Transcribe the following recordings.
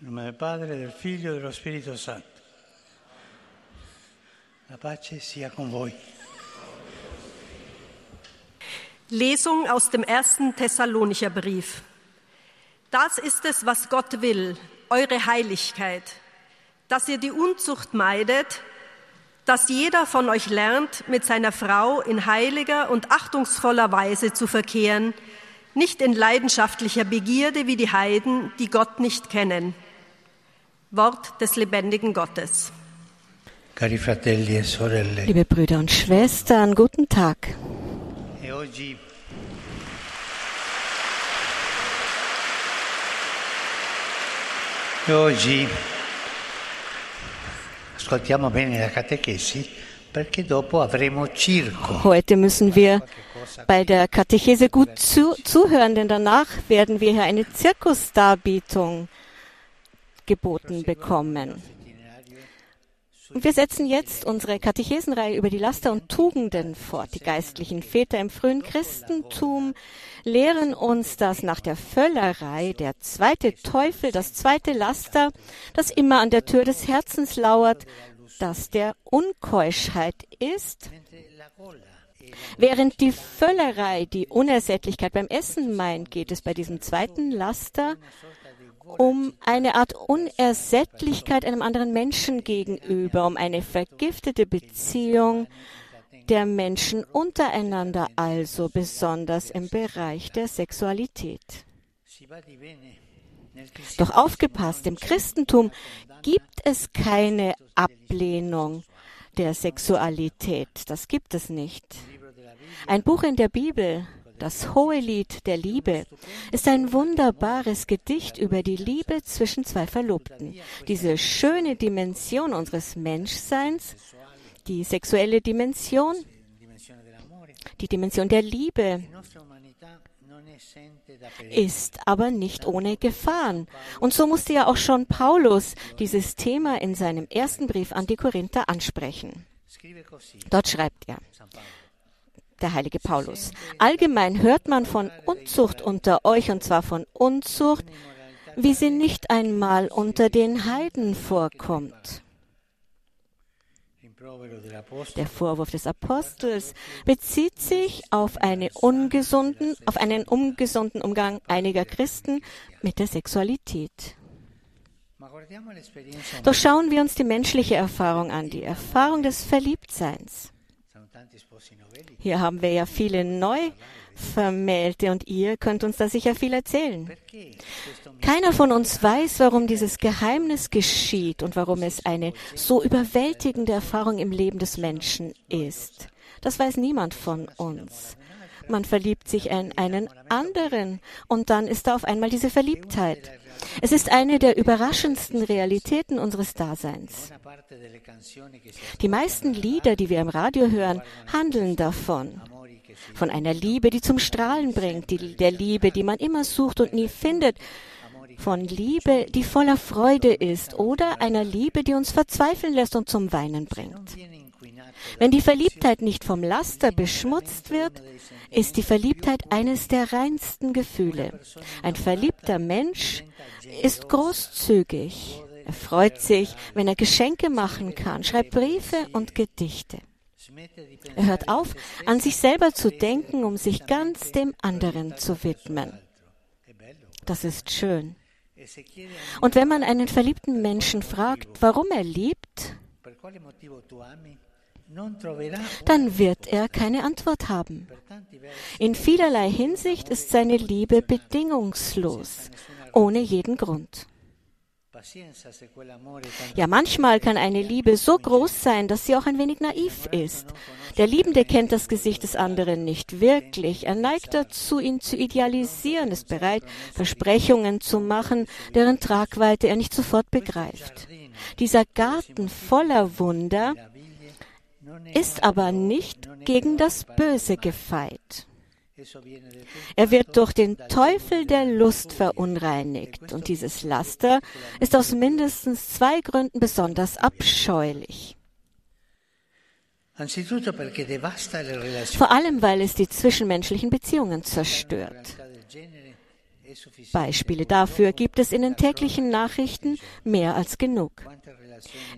In nome del Padre, del Figlio e dello Spirito Santo. La pace sia con voi. Lesung aus dem ersten Thessalonicher Brief. Das ist es, was Gott will, eure Heiligkeit, dass ihr die Unzucht meidet, dass jeder von euch lernt, mit seiner Frau in heiliger und achtungsvoller Weise zu verkehren, nicht in leidenschaftlicher Begierde wie die Heiden, die Gott nicht kennen. Wort des lebendigen Gottes. E Liebe Brüder und Schwestern, guten Tag. e oggi e oggi ascoltiamo bene la catechesi perché dopo avremo circo. Heute müssen wir bei der Katechese gut zu, zuhören, denn danach werden wir hier eine Zirkusdarbietung geboten bekommen. Wir setzen jetzt unsere Katechesenreihe über die Laster und Tugenden fort. Die geistlichen Väter im frühen Christentum lehren uns, dass nach der Völlerei der zweite Teufel, das zweite Laster, das immer an der Tür des Herzens lauert, das der Unkeuschheit ist, Während die Völlerei die Unersättlichkeit beim Essen meint, geht es bei diesem zweiten Laster um eine Art Unersättlichkeit einem anderen Menschen gegenüber, um eine vergiftete Beziehung der Menschen untereinander, also besonders im Bereich der Sexualität. Doch aufgepasst, im Christentum gibt es keine Ablehnung der Sexualität. Das gibt es nicht. Ein Buch in der Bibel, das Hohelied der Liebe, ist ein wunderbares Gedicht über die Liebe zwischen zwei Verlobten. Diese schöne Dimension unseres Menschseins, die sexuelle Dimension, die Dimension der Liebe, ist aber nicht ohne Gefahren. Und so musste ja auch schon Paulus dieses Thema in seinem ersten Brief an die Korinther ansprechen. Dort schreibt er, der heilige Paulus, allgemein hört man von Unzucht unter euch, und zwar von Unzucht, wie sie nicht einmal unter den Heiden vorkommt. Der Vorwurf des Apostels bezieht sich auf, eine ungesunden, auf einen ungesunden Umgang einiger Christen mit der Sexualität. Doch schauen wir uns die menschliche Erfahrung an, die Erfahrung des Verliebtseins. Hier haben wir ja viele Neuvermählte und ihr könnt uns da sicher viel erzählen. Keiner von uns weiß, warum dieses Geheimnis geschieht und warum es eine so überwältigende Erfahrung im Leben des Menschen ist. Das weiß niemand von uns. Man verliebt sich in einen anderen und dann ist da auf einmal diese Verliebtheit. Es ist eine der überraschendsten Realitäten unseres Daseins. Die meisten Lieder, die wir im Radio hören, handeln davon. Von einer Liebe, die zum Strahlen bringt, die, der Liebe, die man immer sucht und nie findet, von Liebe, die voller Freude ist oder einer Liebe, die uns verzweifeln lässt und zum Weinen bringt. Wenn die Verliebtheit nicht vom Laster beschmutzt wird, ist die Verliebtheit eines der reinsten Gefühle. Ein verliebter Mensch ist großzügig. Er freut sich, wenn er Geschenke machen kann, schreibt Briefe und Gedichte. Er hört auf, an sich selber zu denken, um sich ganz dem anderen zu widmen. Das ist schön. Und wenn man einen verliebten Menschen fragt, warum er liebt, dann wird er keine Antwort haben. In vielerlei Hinsicht ist seine Liebe bedingungslos, ohne jeden Grund. Ja, manchmal kann eine Liebe so groß sein, dass sie auch ein wenig naiv ist. Der Liebende kennt das Gesicht des anderen nicht wirklich. Er neigt dazu, ihn zu idealisieren, ist bereit, Versprechungen zu machen, deren Tragweite er nicht sofort begreift. Dieser Garten voller Wunder ist aber nicht gegen das Böse gefeit. Er wird durch den Teufel der Lust verunreinigt und dieses Laster ist aus mindestens zwei Gründen besonders abscheulich. Vor allem, weil es die zwischenmenschlichen Beziehungen zerstört. Beispiele dafür gibt es in den täglichen Nachrichten mehr als genug.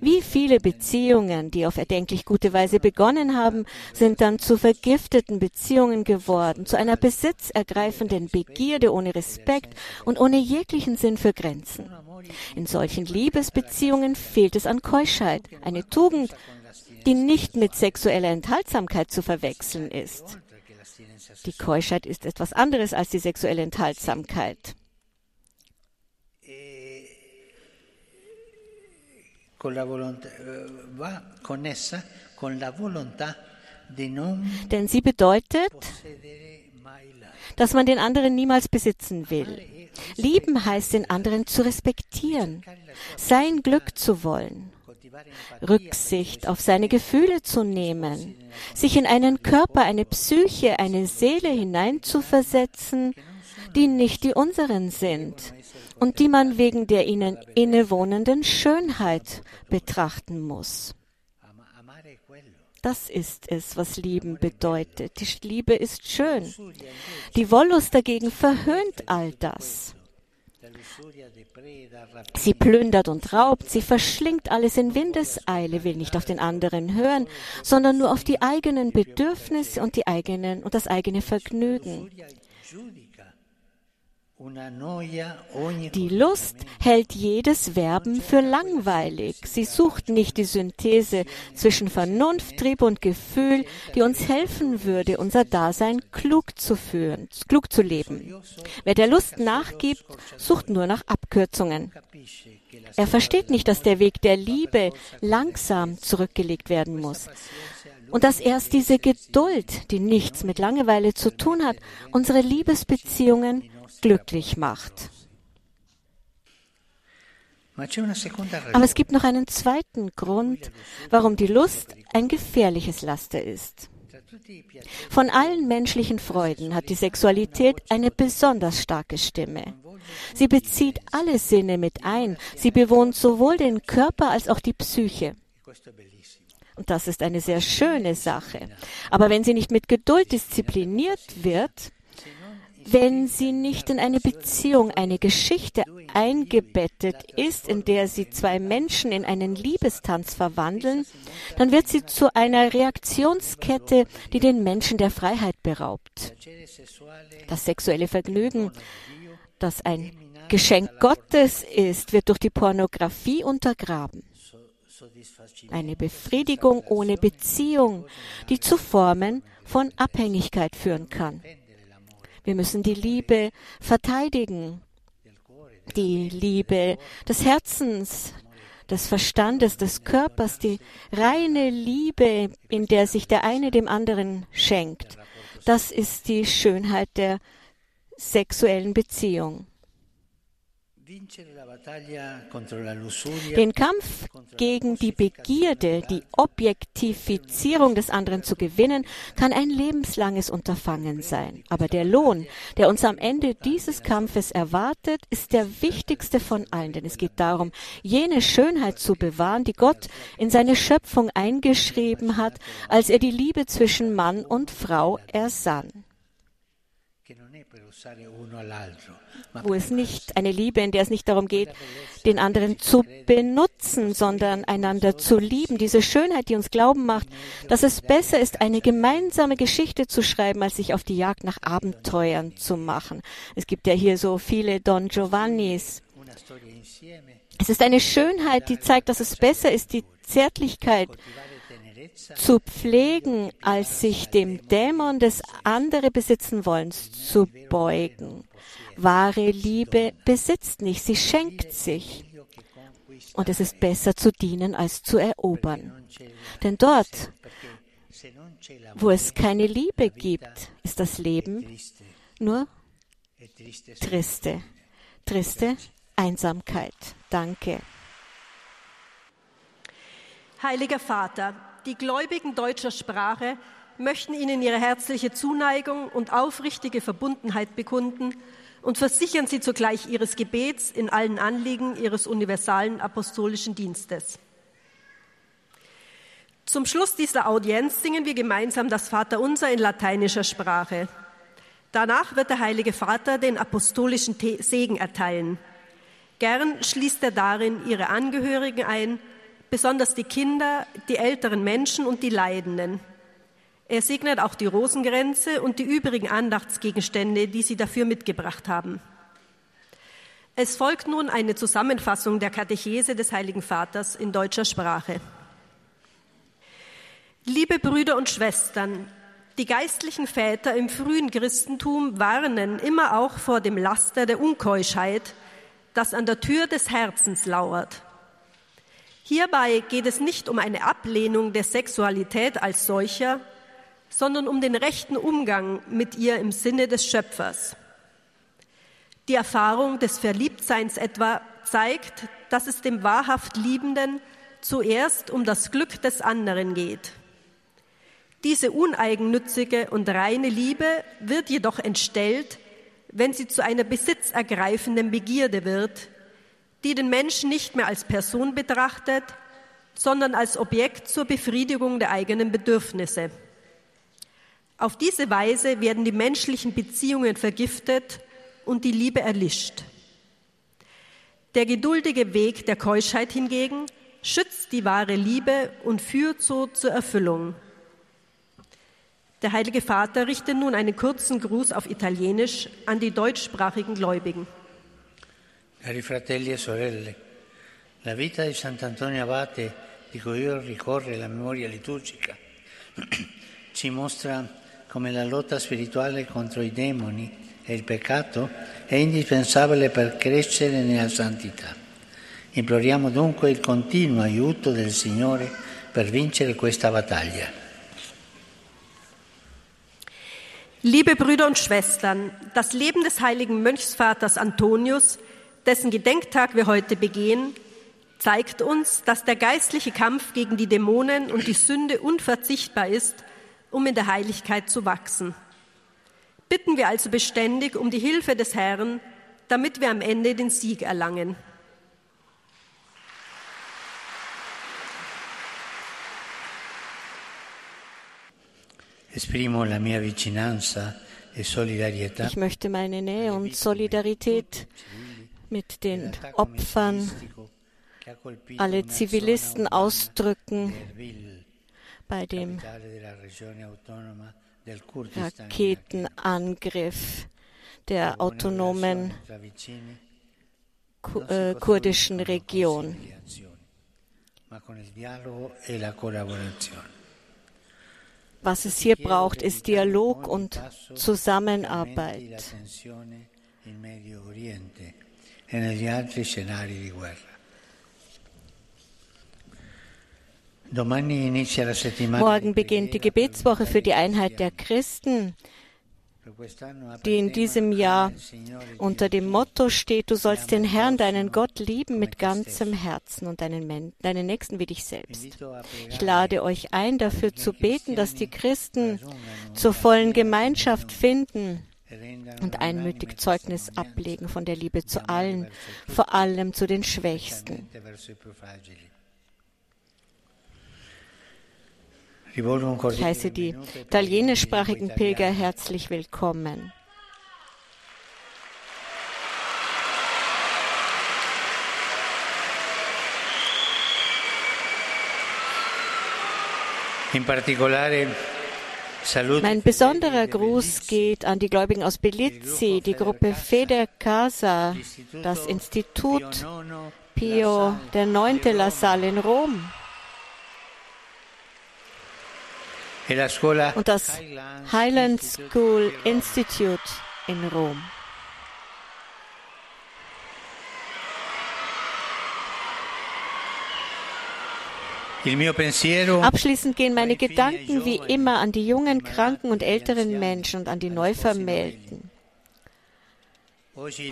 Wie viele Beziehungen, die auf erdenklich gute Weise begonnen haben, sind dann zu vergifteten Beziehungen geworden, zu einer besitzergreifenden Begierde ohne Respekt und ohne jeglichen Sinn für Grenzen. In solchen Liebesbeziehungen fehlt es an Keuschheit, eine Tugend, die nicht mit sexueller Enthaltsamkeit zu verwechseln ist. Die Keuschheit ist etwas anderes als die sexuelle Enthaltsamkeit. Denn sie bedeutet, dass man den anderen niemals besitzen will. Lieben heißt, den anderen zu respektieren, sein Glück zu wollen, Rücksicht auf seine Gefühle zu nehmen, sich in einen Körper, eine Psyche, eine Seele hineinzuversetzen, die nicht die unseren sind und die man wegen der ihnen innewohnenden Schönheit betrachten muss. Das ist es, was Lieben bedeutet. Die Liebe ist schön. Die Wollust dagegen verhöhnt all das. Sie plündert und raubt, sie verschlingt alles in Windeseile, will nicht auf den anderen hören, sondern nur auf die eigenen Bedürfnisse und die eigenen und das eigene Vergnügen. Die Lust hält jedes Verben für langweilig. Sie sucht nicht die Synthese zwischen Vernunft, Trieb und Gefühl, die uns helfen würde, unser Dasein klug zu führen, klug zu leben. Wer der Lust nachgibt, sucht nur nach Abkürzungen. Er versteht nicht, dass der Weg der Liebe langsam zurückgelegt werden muss. Und dass erst diese Geduld, die nichts mit Langeweile zu tun hat, unsere Liebesbeziehungen glücklich macht. Aber es gibt noch einen zweiten Grund, warum die Lust ein gefährliches Laster ist. Von allen menschlichen Freuden hat die Sexualität eine besonders starke Stimme. Sie bezieht alle Sinne mit ein. Sie bewohnt sowohl den Körper als auch die Psyche. Und das ist eine sehr schöne Sache. Aber wenn sie nicht mit Geduld diszipliniert wird, wenn sie nicht in eine Beziehung, eine Geschichte eingebettet ist, in der sie zwei Menschen in einen Liebestanz verwandeln, dann wird sie zu einer Reaktionskette, die den Menschen der Freiheit beraubt. Das sexuelle Vergnügen, das ein Geschenk Gottes ist, wird durch die Pornografie untergraben. Eine Befriedigung ohne Beziehung, die zu Formen von Abhängigkeit führen kann. Wir müssen die Liebe verteidigen, die Liebe des Herzens, des Verstandes, des Körpers, die reine Liebe, in der sich der eine dem anderen schenkt. Das ist die Schönheit der sexuellen Beziehung. Den Kampf gegen die Begierde, die Objektifizierung des anderen zu gewinnen, kann ein lebenslanges Unterfangen sein. Aber der Lohn, der uns am Ende dieses Kampfes erwartet, ist der wichtigste von allen, denn es geht darum, jene Schönheit zu bewahren, die Gott in seine Schöpfung eingeschrieben hat, als er die Liebe zwischen Mann und Frau ersann wo es nicht eine Liebe, in der es nicht darum geht, den anderen zu benutzen, sondern einander zu lieben. Diese Schönheit, die uns glauben macht, dass es besser ist, eine gemeinsame Geschichte zu schreiben, als sich auf die Jagd nach Abenteuern zu machen. Es gibt ja hier so viele Don Giovannis. Es ist eine Schönheit, die zeigt, dass es besser ist, die Zärtlichkeit zu pflegen, als sich dem Dämon des andere besitzen wollens zu beugen. Wahre Liebe besitzt nicht, sie schenkt sich. Und es ist besser zu dienen als zu erobern. Denn dort, wo es keine Liebe gibt, ist das Leben nur triste, triste Einsamkeit. Danke. Heiliger Vater, die Gläubigen deutscher Sprache möchten Ihnen ihre herzliche Zuneigung und aufrichtige Verbundenheit bekunden und versichern Sie zugleich Ihres Gebets in allen Anliegen Ihres universalen apostolischen Dienstes. Zum Schluss dieser Audienz singen wir gemeinsam das Vaterunser in lateinischer Sprache. Danach wird der Heilige Vater den apostolischen Segen erteilen. Gern schließt er darin ihre Angehörigen ein, besonders die Kinder, die älteren Menschen und die Leidenden. Er segnet auch die Rosengrenze und die übrigen Andachtsgegenstände, die sie dafür mitgebracht haben. Es folgt nun eine Zusammenfassung der Katechese des Heiligen Vaters in deutscher Sprache. Liebe Brüder und Schwestern, die geistlichen Väter im frühen Christentum warnen immer auch vor dem Laster der Unkeuschheit, das an der Tür des Herzens lauert. Hierbei geht es nicht um eine Ablehnung der Sexualität als solcher, sondern um den rechten Umgang mit ihr im Sinne des Schöpfers. Die Erfahrung des Verliebtseins etwa zeigt, dass es dem wahrhaft Liebenden zuerst um das Glück des anderen geht. Diese uneigennützige und reine Liebe wird jedoch entstellt, wenn sie zu einer besitzergreifenden Begierde wird, die den Menschen nicht mehr als Person betrachtet, sondern als Objekt zur Befriedigung der eigenen Bedürfnisse. Auf diese Weise werden die menschlichen Beziehungen vergiftet und die Liebe erlischt. Der geduldige Weg der Keuschheit hingegen schützt die wahre Liebe und führt so zur Erfüllung. Der Heilige Vater richtet nun einen kurzen Gruß auf Italienisch an die deutschsprachigen Gläubigen. Cari fratelli e sorelle, la vita di Sant'Antonio Abate, di cui io ricorre la memoria liturgica, ci mostra come la lotta spirituale contro i demoni e il peccato è indispensabile per crescere nella santità. Imploriamo dunque il continuo aiuto del Signore per vincere questa battaglia. Liebe Brüder und Schwestern, das Leben des heiligen Mönchsvaters Antonius, dessen Gedenktag wir heute begehen, zeigt uns, dass der geistliche Kampf gegen die Dämonen und die Sünde unverzichtbar ist um in der Heiligkeit zu wachsen. Bitten wir also beständig um die Hilfe des Herrn, damit wir am Ende den Sieg erlangen. E ich möchte meine Nähe und Solidarität mit den Opfern, alle Zivilisten ausdrücken, bei dem Raketenangriff der autonomen äh, kurdischen Region. Was es hier braucht, ist Dialog und Zusammenarbeit. Morgen beginnt die Gebetswoche für die Einheit der Christen, die in diesem Jahr unter dem Motto steht, du sollst den Herrn, deinen Gott lieben mit ganzem Herzen und deinen, deinen Nächsten wie dich selbst. Ich lade euch ein, dafür zu beten, dass die Christen zur vollen Gemeinschaft finden und einmütig Zeugnis ablegen von der Liebe zu allen, vor allem zu den Schwächsten. Ich heiße die italienischsprachigen Pilger herzlich willkommen. Mein besonderer Gruß geht an die Gläubigen aus Belize, die Gruppe Fede Casa, das Institut Pio IX La Salle in Rom. und das Highland School Institute in Rom. Abschließend gehen meine Gedanken wie immer an die jungen, kranken und älteren Menschen und an die Neuvermählten.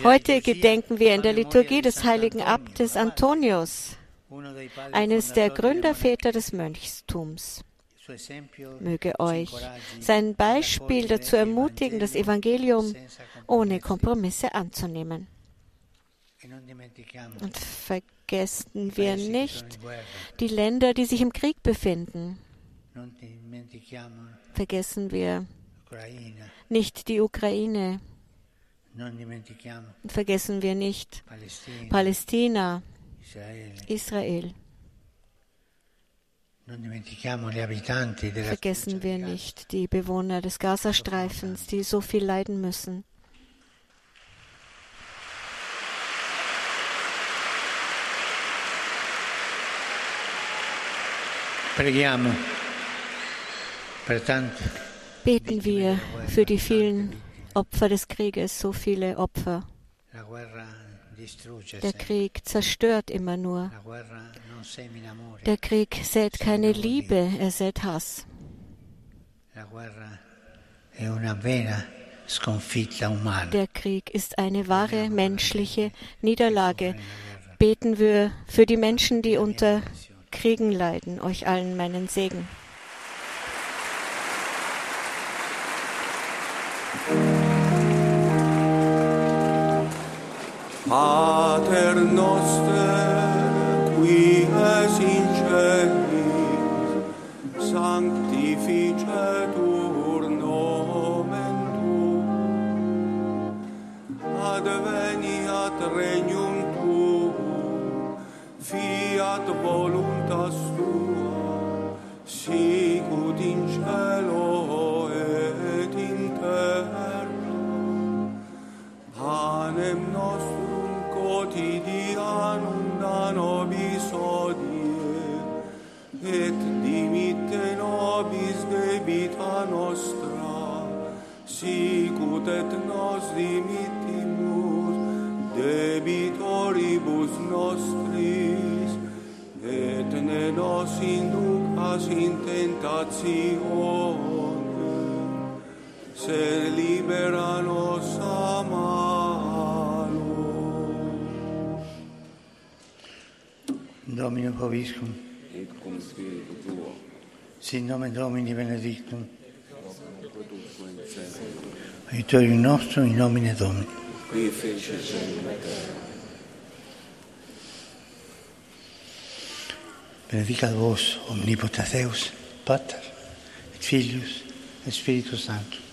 Heute gedenken wir in der Liturgie des heiligen Abtes Antonius, eines der Gründerväter des Mönchstums möge euch sein Beispiel dazu ermutigen, das Evangelium ohne Kompromisse anzunehmen. Und vergessen wir nicht die Länder, die sich im Krieg befinden. Vergessen wir nicht die Ukraine. Vergessen wir nicht Palästina, Israel. Vergessen wir nicht die Bewohner des Gazastreifens, die so viel leiden müssen. Beten wir für die vielen Opfer des Krieges, so viele Opfer. Der Krieg zerstört immer nur. Der Krieg sät keine Liebe, er sät Hass. Der Krieg ist eine wahre menschliche Niederlage. Beten wir für die Menschen, die unter Kriegen leiden. Euch allen meinen Segen. Pater noster, qui es in celis, sanctificetur nomen tuum, adveniat regnum fiat voluntas tua, sed libera nos a Domino Proviscum. Et cum spiritu tuo. Sin nomen Domini benedictum. Aiutorium nostrum in nomine Domini. Qui fece cielo e terra. Benedicat vos omnipotens Deus, Pater, et Filius, et Spiritus Sanctus.